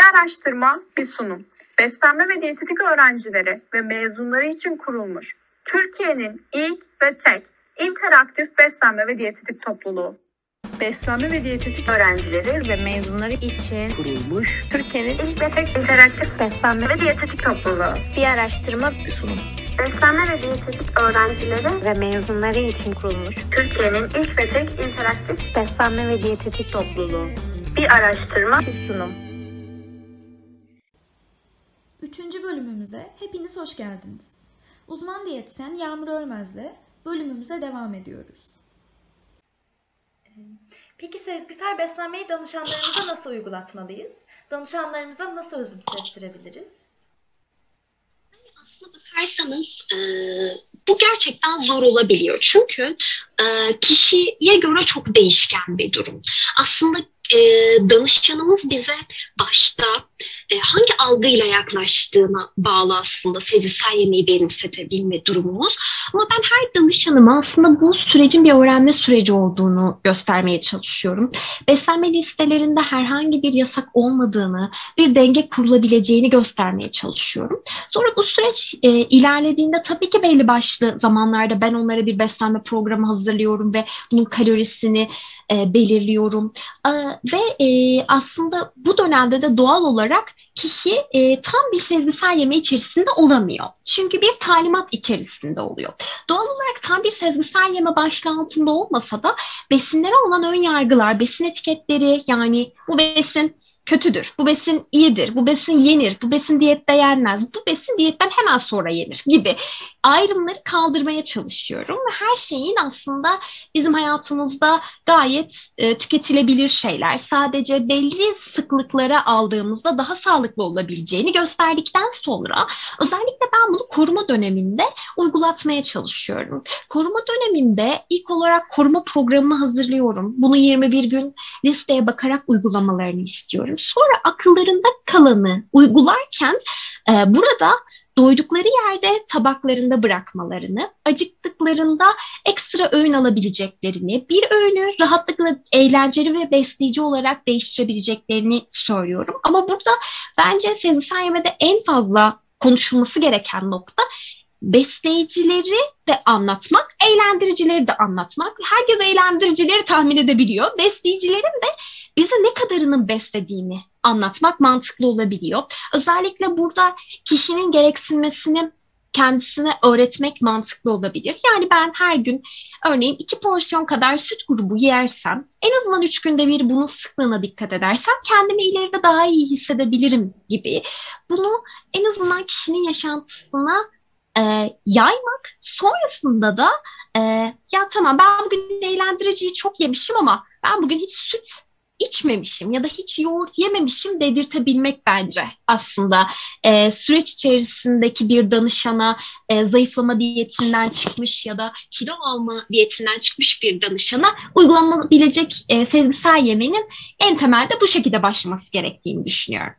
Bir araştırma, bir sunum. Beslenme ve diyetetik öğrencileri ve mezunları için kurulmuş Türkiye'nin ilk ve tek interaktif beslenme ve diyetetik topluluğu. Beslenme ve diyetetik öğrencileri ve mezunları için kurulmuş Türkiye'nin ilk ve tek interaktif beslenme ve diyetetik topluluğu. bir araştırma bir sunum. Beslenme ve diyetetik öğrencileri ve mezunları için kurulmuş Türkiye'nin ilk ve tek interaktif beslenme ve diyetetik topluluğu bir araştırma bir sunum. Üçüncü bölümümüze hepiniz hoş geldiniz. Uzman diyetisyen Yağmur Ölmez'le bölümümüze devam ediyoruz. Peki sezgisel beslenmeyi danışanlarımıza nasıl uygulatmalıyız? Danışanlarımıza nasıl özümsettirebiliriz? Aslına bakarsanız e, bu gerçekten zor olabiliyor. Çünkü e, kişiye göre çok değişken bir durum. Aslında e, danışanımız bize başta e, hangi algıyla yaklaştığına bağlı aslında sezgisel yemeği benimsetebilme durumumuz. Ama ben her danışanıma aslında bu sürecin bir öğrenme süreci olduğunu göstermeye çalışıyorum. Beslenme listelerinde herhangi bir yasak olmadığını, bir denge kurulabileceğini göstermeye çalışıyorum. Sonra bu süreç e, ilerlediğinde tabii ki belli başlı zamanlarda ben onlara bir beslenme programı hazırlıyorum ve bunun kalorisini e, belirliyorum. E, ve e, aslında bu dönemde de doğal olarak kişi e, tam bir sezgisel yeme içerisinde olamıyor. Çünkü bir talimat içerisinde oluyor. Doğal olarak tam bir sezgisel yeme başlığı altında olmasa da besinlere olan ön yargılar, besin etiketleri yani bu besin kötüdür, bu besin iyidir, bu besin yenir, bu besin diyette yenmez, bu besin diyetten hemen sonra yenir gibi ayrımları kaldırmaya çalışıyorum. Ve her şeyin aslında bizim hayatımızda gayet e, tüketilebilir şeyler. Sadece belli sıklıklara aldığımızda daha sağlıklı olabileceğini gösterdikten sonra özellikle ben bunu koruma döneminde uygulatmaya çalışıyorum. Koruma döneminde ilk olarak koruma programını hazırlıyorum. Bunu 21 gün listeye bakarak uygulamalarını istiyorum. Sonra akıllarında kalanı uygularken e, burada doydukları yerde tabaklarında bırakmalarını, acıktıklarında ekstra öğün alabileceklerini, bir öğünü rahatlıkla eğlenceli ve besleyici olarak değiştirebileceklerini söylüyorum. Ama burada bence sezgisel yemede en fazla konuşulması gereken nokta besleyicileri de anlatmak, eğlendiricileri de anlatmak. Herkes eğlendiricileri tahmin edebiliyor. Besleyicilerin de bize ne kadarının beslediğini anlatmak mantıklı olabiliyor. Özellikle burada kişinin gereksinmesini kendisine öğretmek mantıklı olabilir. Yani ben her gün örneğin iki porsiyon kadar süt grubu yersem, en azından üç günde bir bunun sıklığına dikkat edersem kendimi ileride daha iyi hissedebilirim gibi. Bunu en azından kişinin yaşantısına e, yaymak, sonrasında da e, ya tamam ben bugün eğlendiriciyi çok yemişim ama ben bugün hiç süt içmemişim ya da hiç yoğurt yememişim dedirtebilmek bence aslında e, süreç içerisindeki bir danışana e, zayıflama diyetinden çıkmış ya da kilo alma diyetinden çıkmış bir danışana uygulanabilecek e, sezgisel yemenin en temelde bu şekilde başlaması gerektiğini düşünüyorum.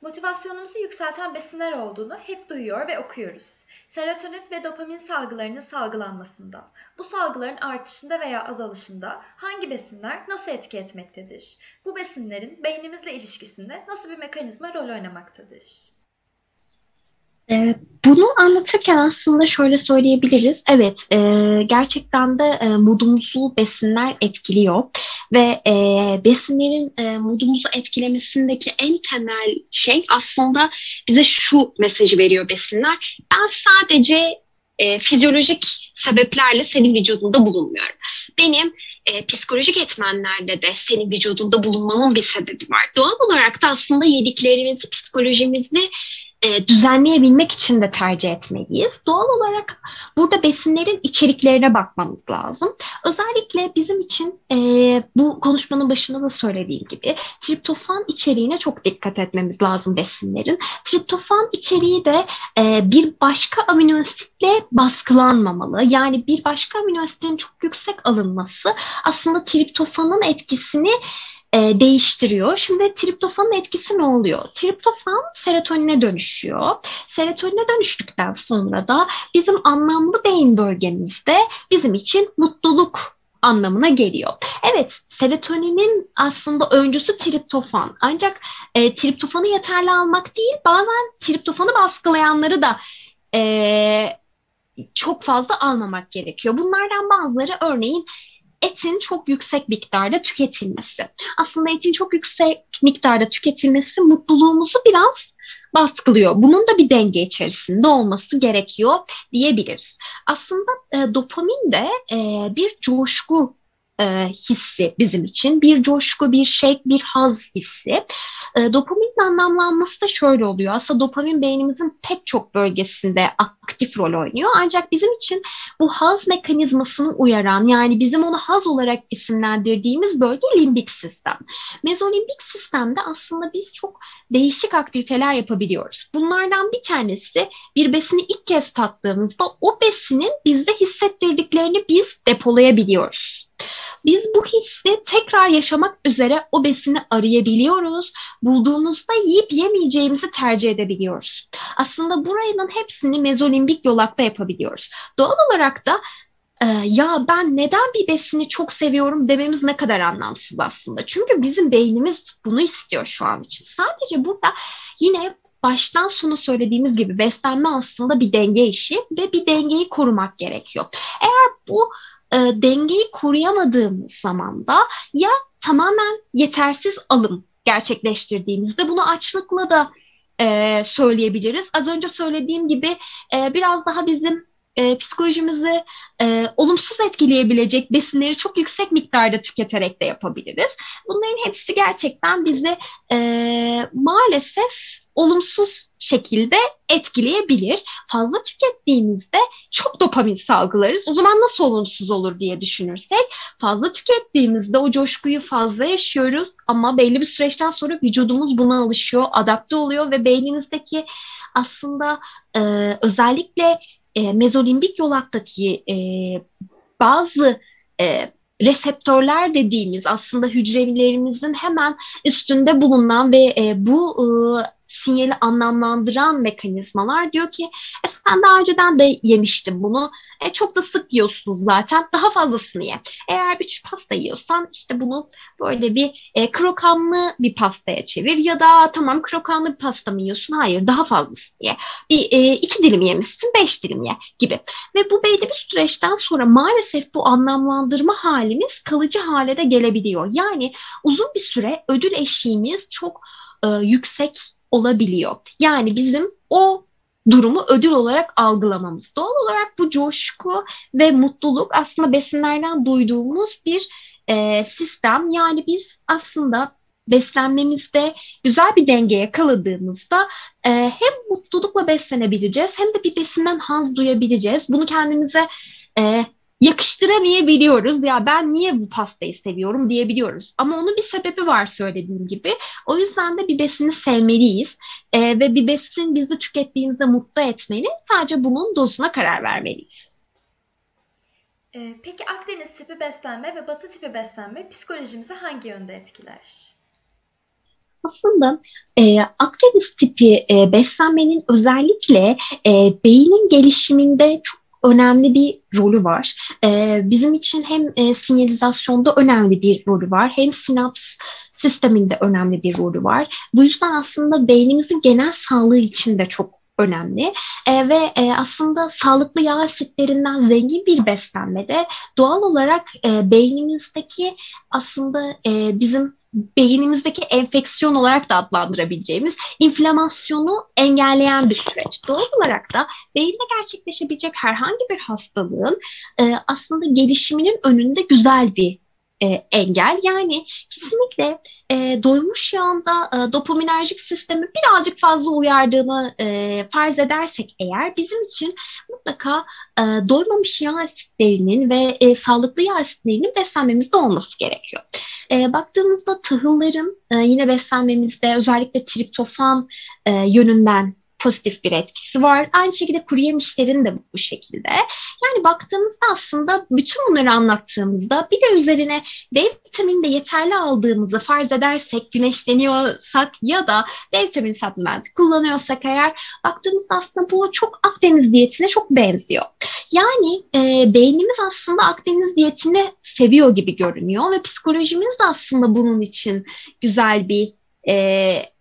Motivasyonumuzu yükselten besinler olduğunu hep duyuyor ve okuyoruz. Serotonin ve dopamin salgılarının salgılanmasında, bu salgıların artışında veya azalışında hangi besinler nasıl etki etmektedir? Bu besinlerin beynimizle ilişkisinde nasıl bir mekanizma rol oynamaktadır? Ee, bunu anlatırken aslında şöyle söyleyebiliriz. Evet, e, gerçekten de e, modumuzu besinler etkiliyor ve e, besinlerin e, modumuzu etkilemesindeki en temel şey aslında bize şu mesajı veriyor besinler. Ben sadece e, fizyolojik sebeplerle senin vücudunda bulunmuyorum. Benim e, psikolojik etmenlerle de senin vücudunda bulunmamın bir sebebi var. Doğal olarak da aslında yediklerimizi, psikolojimizi e, düzenleyebilmek için de tercih etmeliyiz. Doğal olarak burada besinlerin içeriklerine bakmamız lazım. Özellikle bizim için e, bu konuşmanın başında da söylediğim gibi triptofan içeriğine çok dikkat etmemiz lazım besinlerin. Triptofan içeriği de e, bir başka amino asitle baskılanmamalı. Yani bir başka amino asitin çok yüksek alınması aslında triptofanın etkisini e, değiştiriyor. Şimdi triptofanın etkisi ne oluyor? Triptofan serotonine dönüşüyor. Serotonine dönüştükten sonra da bizim anlamlı beyin bölgemizde bizim için mutluluk anlamına geliyor. Evet, serotoninin aslında öncüsü triptofan. Ancak e, triptofanı yeterli almak değil, bazen triptofanı baskılayanları da e, çok fazla almamak gerekiyor. Bunlardan bazıları örneğin etin çok yüksek miktarda tüketilmesi. Aslında etin çok yüksek miktarda tüketilmesi mutluluğumuzu biraz baskılıyor. Bunun da bir denge içerisinde olması gerekiyor diyebiliriz. Aslında e, dopamin de e, bir coşku e, hissi bizim için. Bir coşku, bir şek, bir haz hissi. E, dopaminin anlamlanması da şöyle oluyor. Aslında dopamin beynimizin pek çok bölgesinde aktif rol oynuyor. Ancak bizim için bu haz mekanizmasını uyaran yani bizim onu haz olarak isimlendirdiğimiz bölge limbik sistem. Mezolimbik sistemde aslında biz çok değişik aktiviteler yapabiliyoruz. Bunlardan bir tanesi bir besini ilk kez tattığımızda o besinin bizde hissettirdiklerini biz depolayabiliyoruz. Biz bu hissi tekrar yaşamak üzere o besini arayabiliyoruz. Bulduğumuzda yiyip yemeyeceğimizi tercih edebiliyoruz. Aslında buranın hepsini mezolimbik yolakta yapabiliyoruz. Doğal olarak da e, ya ben neden bir besini çok seviyorum dememiz ne kadar anlamsız aslında. Çünkü bizim beynimiz bunu istiyor şu an için. Sadece burada yine baştan sona söylediğimiz gibi beslenme aslında bir denge işi ve bir dengeyi korumak gerekiyor. Eğer bu e, dengeyi koruyamadığımız zaman da ya tamamen yetersiz alım gerçekleştirdiğimizde bunu açlıkla da e, söyleyebiliriz. Az önce söylediğim gibi e, biraz daha bizim e, psikolojimizi e, olumsuz etkileyebilecek besinleri çok yüksek miktarda tüketerek de yapabiliriz. Bunların hepsi gerçekten bizi e, maalesef olumsuz şekilde etkileyebilir. Fazla tükettiğimizde çok dopamin salgılarız. O zaman nasıl olumsuz olur diye düşünürsek fazla tükettiğimizde o coşkuyu fazla yaşıyoruz ama belli bir süreçten sonra vücudumuz buna alışıyor, adapte oluyor ve beynimizdeki aslında e, özellikle e, mezolimbik yolaktaki e, bazı e, reseptörler dediğimiz aslında hücrelerimizin hemen üstünde bulunan ve e, bu e, sinyali anlamlandıran mekanizmalar diyor ki e, sen daha önceden de yemiştin bunu. E, çok da sık yiyorsunuz zaten. Daha fazlasını ye. Eğer bir pasta yiyorsan işte bunu böyle bir e, krokanlı bir pastaya çevir ya da tamam krokanlı bir pasta mı yiyorsun? Hayır daha fazlasını ye. Bir e, iki dilim yemişsin beş dilim ye gibi. Ve bu belli bir süreçten sonra maalesef bu anlamlandırma halimiz kalıcı hale de gelebiliyor. Yani uzun bir süre ödül eşiğimiz çok e, yüksek olabiliyor. Yani bizim o durumu ödül olarak algılamamız. Doğal olarak bu coşku ve mutluluk aslında besinlerden duyduğumuz bir e, sistem. Yani biz aslında beslenmemizde güzel bir denge yakaladığımızda e, hem mutlulukla beslenebileceğiz hem de bir besinden haz duyabileceğiz. Bunu kendimize e, yakıştıramayabiliyoruz. Ya ben niye bu pastayı seviyorum diyebiliyoruz. Ama onun bir sebebi var söylediğim gibi. O yüzden de bir besini sevmeliyiz. Ee, ve bir besin bizi tükettiğimizde mutlu etmeli. Sadece bunun dozuna karar vermeliyiz. Ee, peki Akdeniz tipi beslenme ve Batı tipi beslenme psikolojimizi hangi yönde etkiler? Aslında e, Akdeniz tipi e, beslenmenin özellikle e, beynin gelişiminde çok önemli bir rolü var. Ee, bizim için hem e, sinyalizasyonda önemli bir rolü var, hem sinaps sisteminde önemli bir rolü var. Bu yüzden aslında beynimizin genel sağlığı için de çok önemli e, ve e, aslında sağlıklı yağ asitlerinden zengin bir beslenmede doğal olarak e, beynimizdeki aslında e, bizim beynimizdeki enfeksiyon olarak da adlandırabileceğimiz inflamasyonu engelleyen bir süreç. Doğal olarak da beyinde gerçekleşebilecek herhangi bir hastalığın e, aslında gelişiminin önünde güzel bir e, engel. Yani kesinlikle e, doymuş yağında e, dopaminerjik sistemi birazcık fazla uyardığını e, farz edersek eğer bizim için mutlaka e, doymamış yağ asitlerinin ve e, sağlıklı yağ asitlerinin beslenmemizde olması gerekiyor. E, baktığımızda tahılların e, yine beslenmemizde özellikle triptofan e, yönünden pozitif bir etkisi var. Aynı şekilde kuru yemişlerin de bu şekilde. Yani baktığımızda aslında bütün bunları anlattığımızda bir de üzerine D vitamini de yeterli aldığımızı farz edersek, güneşleniyorsak ya da D vitamini supplementi kullanıyorsak eğer baktığımızda aslında bu çok Akdeniz diyetine çok benziyor. Yani e, beynimiz aslında Akdeniz diyetini seviyor gibi görünüyor ve psikolojimiz de aslında bunun için güzel bir e,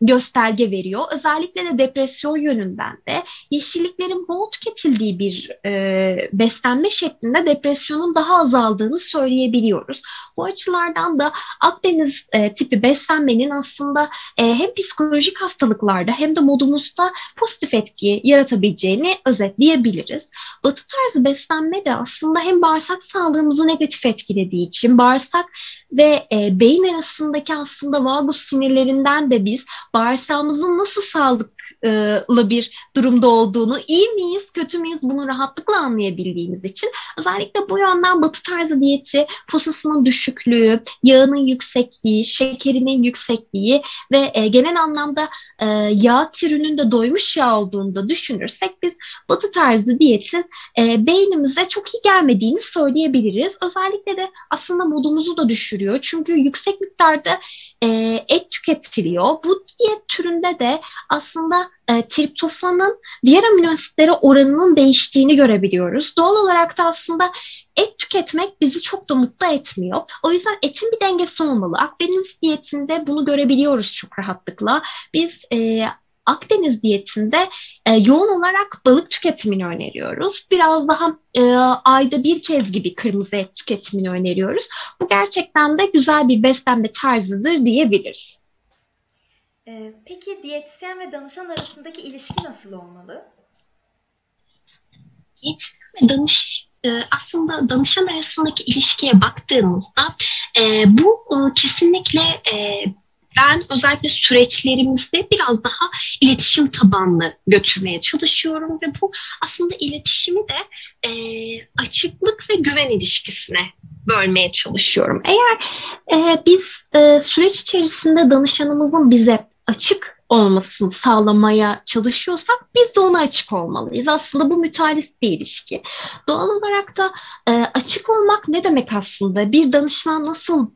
gösterge veriyor. Özellikle de depresyon yönünden de yeşilliklerin bol tüketildiği bir e, beslenme şeklinde depresyonun daha azaldığını söyleyebiliyoruz. Bu açılardan da Akdeniz e, tipi beslenmenin aslında e, hem psikolojik hastalıklarda hem de modumuzda pozitif etki yaratabileceğini özetleyebiliriz. Batı tarzı beslenme de aslında hem bağırsak sağlığımızı negatif etkilediği için bağırsak ve e, beyin arasındaki aslında vagus sinirlerinden de biz bağırsağımızın nasıl sağlıklı bir durumda olduğunu, iyi miyiz, kötü müyüz bunu rahatlıkla anlayabildiğimiz için özellikle bu yönden batı tarzı diyeti posasının düşüklüğü, yağının yüksekliği, şekerinin yüksekliği ve e, genel anlamda e, yağ türünün de doymuş yağ olduğunu da düşünürsek biz batı tarzı diyetin e, beynimize çok iyi gelmediğini söyleyebiliriz. Özellikle de aslında modumuzu da düşürüyor. Çünkü yüksek miktarda et tüketiliyor. Bu diyet türünde de aslında e, triptofanın diğer amino asitlere oranının değiştiğini görebiliyoruz. Doğal olarak da aslında et tüketmek bizi çok da mutlu etmiyor. O yüzden etin bir dengesi olmalı. Akdeniz diyetinde bunu görebiliyoruz çok rahatlıkla. Biz e, Akdeniz diyetinde e, yoğun olarak balık tüketimini öneriyoruz. Biraz daha e, ayda bir kez gibi kırmızı et tüketimini öneriyoruz. Bu gerçekten de güzel bir beslenme tarzıdır diyebiliriz. Ee, peki diyetisyen ve danışan arasındaki ilişki nasıl olmalı? diyetisyen ve danış e, aslında danışan arasındaki ilişkiye baktığımızda e, bu e, kesinlikle ben özellikle süreçlerimizde biraz daha iletişim tabanlı götürmeye çalışıyorum ve bu aslında iletişimi de açıklık ve güven ilişkisine bölmeye çalışıyorum. Eğer biz süreç içerisinde danışanımızın bize açık olmasını sağlamaya çalışıyorsak biz de ona açık olmalıyız. Aslında bu mütealist bir ilişki. Doğal olarak da e, açık olmak ne demek aslında? Bir danışman nasıl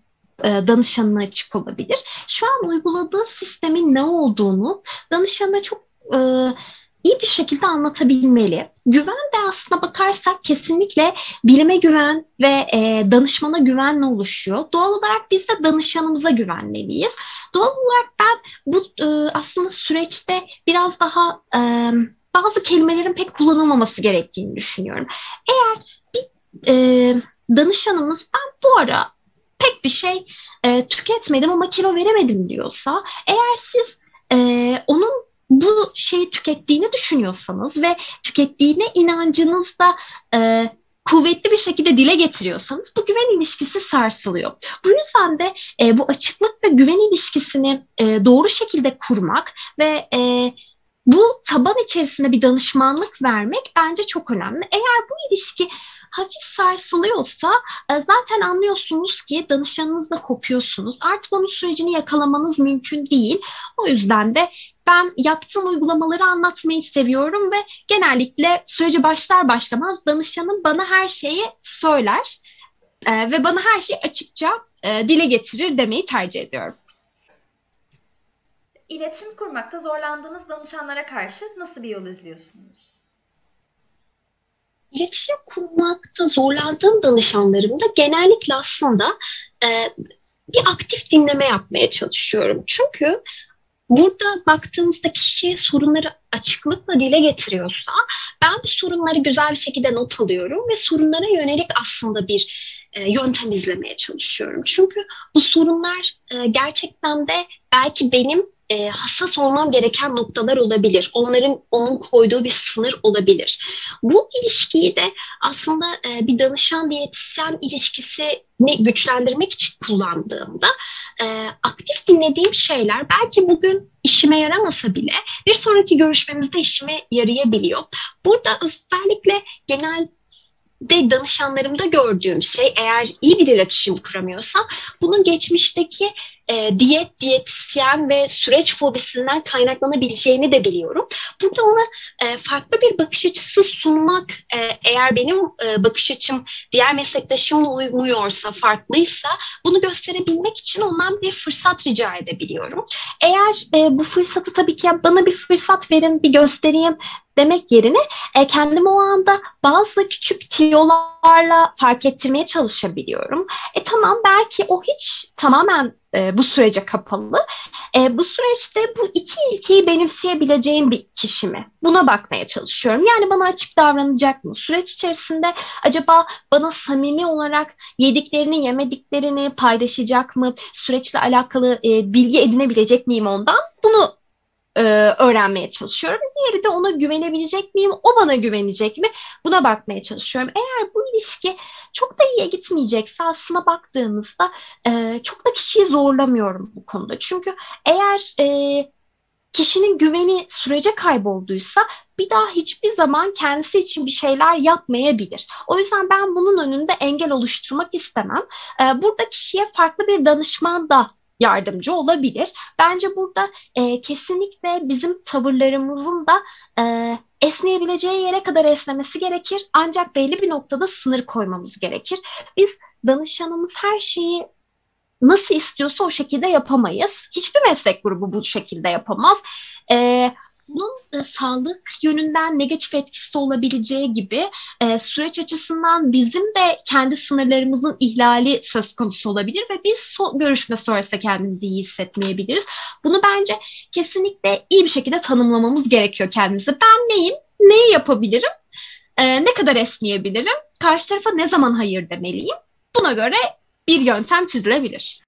e, danışanına açık olabilir? Şu an uyguladığı sistemin ne olduğunu danışana çok e, iyi bir şekilde anlatabilmeli. Güven de aslına bakarsak kesinlikle bilime güven ve e, danışmana güvenle oluşuyor. Doğal olarak biz de danışanımıza güvenmeliyiz. Doğal olarak ben bu e, aslında süreçte biraz daha e, bazı kelimelerin pek kullanılmaması gerektiğini düşünüyorum. Eğer bir e, danışanımız ben bu ara pek bir şey e, tüketmedim ama kilo veremedim diyorsa eğer siz e, onun bu şeyi tükettiğini düşünüyorsanız ve tükettiğine inancınızda e, kuvvetli bir şekilde dile getiriyorsanız bu güven ilişkisi sarsılıyor. Bu yüzden de e, bu açıklık ve güven ilişkisini e, doğru şekilde kurmak ve e, bu taban içerisinde bir danışmanlık vermek bence çok önemli. Eğer bu ilişki hafif sarsılıyorsa e, zaten anlıyorsunuz ki danışanınızla kopuyorsunuz. Artık onun sürecini yakalamanız mümkün değil. O yüzden de ben yaptığım uygulamaları anlatmayı seviyorum ve genellikle süreci başlar başlamaz danışanım bana her şeyi söyler e, ve bana her şeyi açıkça e, dile getirir demeyi tercih ediyorum. İletişim kurmakta zorlandığınız danışanlara karşı nasıl bir yol izliyorsunuz? İletişim kurmakta zorlandığım danışanlarımda genellikle aslında e, bir aktif dinleme yapmaya çalışıyorum. Çünkü burada baktığımızda kişi sorunları açıklıkla dile getiriyorsa ben bu sorunları güzel bir şekilde not alıyorum ve sorunlara yönelik aslında bir e, yöntem izlemeye çalışıyorum. Çünkü bu sorunlar e, gerçekten de belki benim e, hassas olmam gereken noktalar olabilir. Onların onun koyduğu bir sınır olabilir. Bu ilişkiyi de aslında e, bir danışan diyetisyen ilişkisini güçlendirmek için kullandığımda e, aktif dinlediğim şeyler belki bugün işime yaramasa bile bir sonraki görüşmemizde işime yarayabiliyor. Burada özellikle genel de danışanlarımda gördüğüm şey eğer iyi bir iletişim kuramıyorsa bunun geçmişteki e, diyet, diyetisyen ve süreç fobisinden kaynaklanabileceğini de biliyorum. Burada ona e, farklı bir bakış açısı sunmak, e, eğer benim e, bakış açım diğer meslektaşımla uymuyorsa, farklıysa bunu gösterebilmek için ondan bir fırsat rica edebiliyorum. Eğer e, bu fırsatı tabii ki bana bir fırsat verin, bir göstereyim demek yerine e, kendimi o anda bazı küçük tiyolarla fark ettirmeye çalışabiliyorum. E tamam belki o hiç tamamen e, bu sürece kapalı. E, bu süreçte bu iki ilkeyi benimseyebileceğim bir kişi mi? Buna bakmaya çalışıyorum. Yani bana açık davranacak mı? Süreç içerisinde acaba bana samimi olarak yediklerini, yemediklerini paylaşacak mı? Süreçle alakalı e, bilgi edinebilecek miyim ondan? Bunu e, öğrenmeye çalışıyorum. Diğeri de ona güvenebilecek miyim? O bana güvenecek mi? Buna bakmaya çalışıyorum. Eğer bu ilişki çok da iyiye gitmeyecekse aslında baktığımızda e, çok da kişiyi zorlamıyorum bu konuda. Çünkü eğer e, kişinin güveni sürece kaybolduysa bir daha hiçbir zaman kendisi için bir şeyler yapmayabilir. O yüzden ben bunun önünde engel oluşturmak istemem. E, burada kişiye farklı bir danışman da yardımcı olabilir. Bence burada e, kesinlikle bizim tavırlarımızın da e, esneyebileceği yere kadar esnemesi gerekir. Ancak belli bir noktada sınır koymamız gerekir. Biz danışanımız her şeyi nasıl istiyorsa o şekilde yapamayız. Hiçbir meslek grubu bu şekilde yapamaz. E, bunun e, sağlık yönünden negatif etkisi olabileceği gibi e, süreç açısından bizim de kendi sınırlarımızın ihlali söz konusu olabilir ve biz so- görüşme sonrasında kendimizi iyi hissetmeyebiliriz. Bunu bence kesinlikle iyi bir şekilde tanımlamamız gerekiyor kendimize. Ben neyim? Neyi yapabilirim? E, ne kadar esneyebilirim? Karşı tarafa ne zaman hayır demeliyim? Buna göre bir yöntem çizilebilir.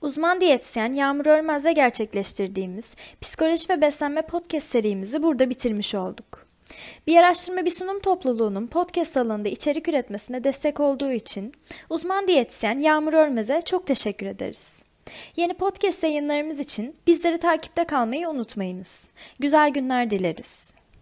Uzman diyetisyen Yağmur Ölmez'le gerçekleştirdiğimiz Psikoloji ve Beslenme podcast serimizi burada bitirmiş olduk. Bir araştırma bir sunum topluluğunun podcast alanında içerik üretmesine destek olduğu için uzman diyetisyen Yağmur Ölmez'e çok teşekkür ederiz. Yeni podcast yayınlarımız için bizleri takipte kalmayı unutmayınız. Güzel günler dileriz.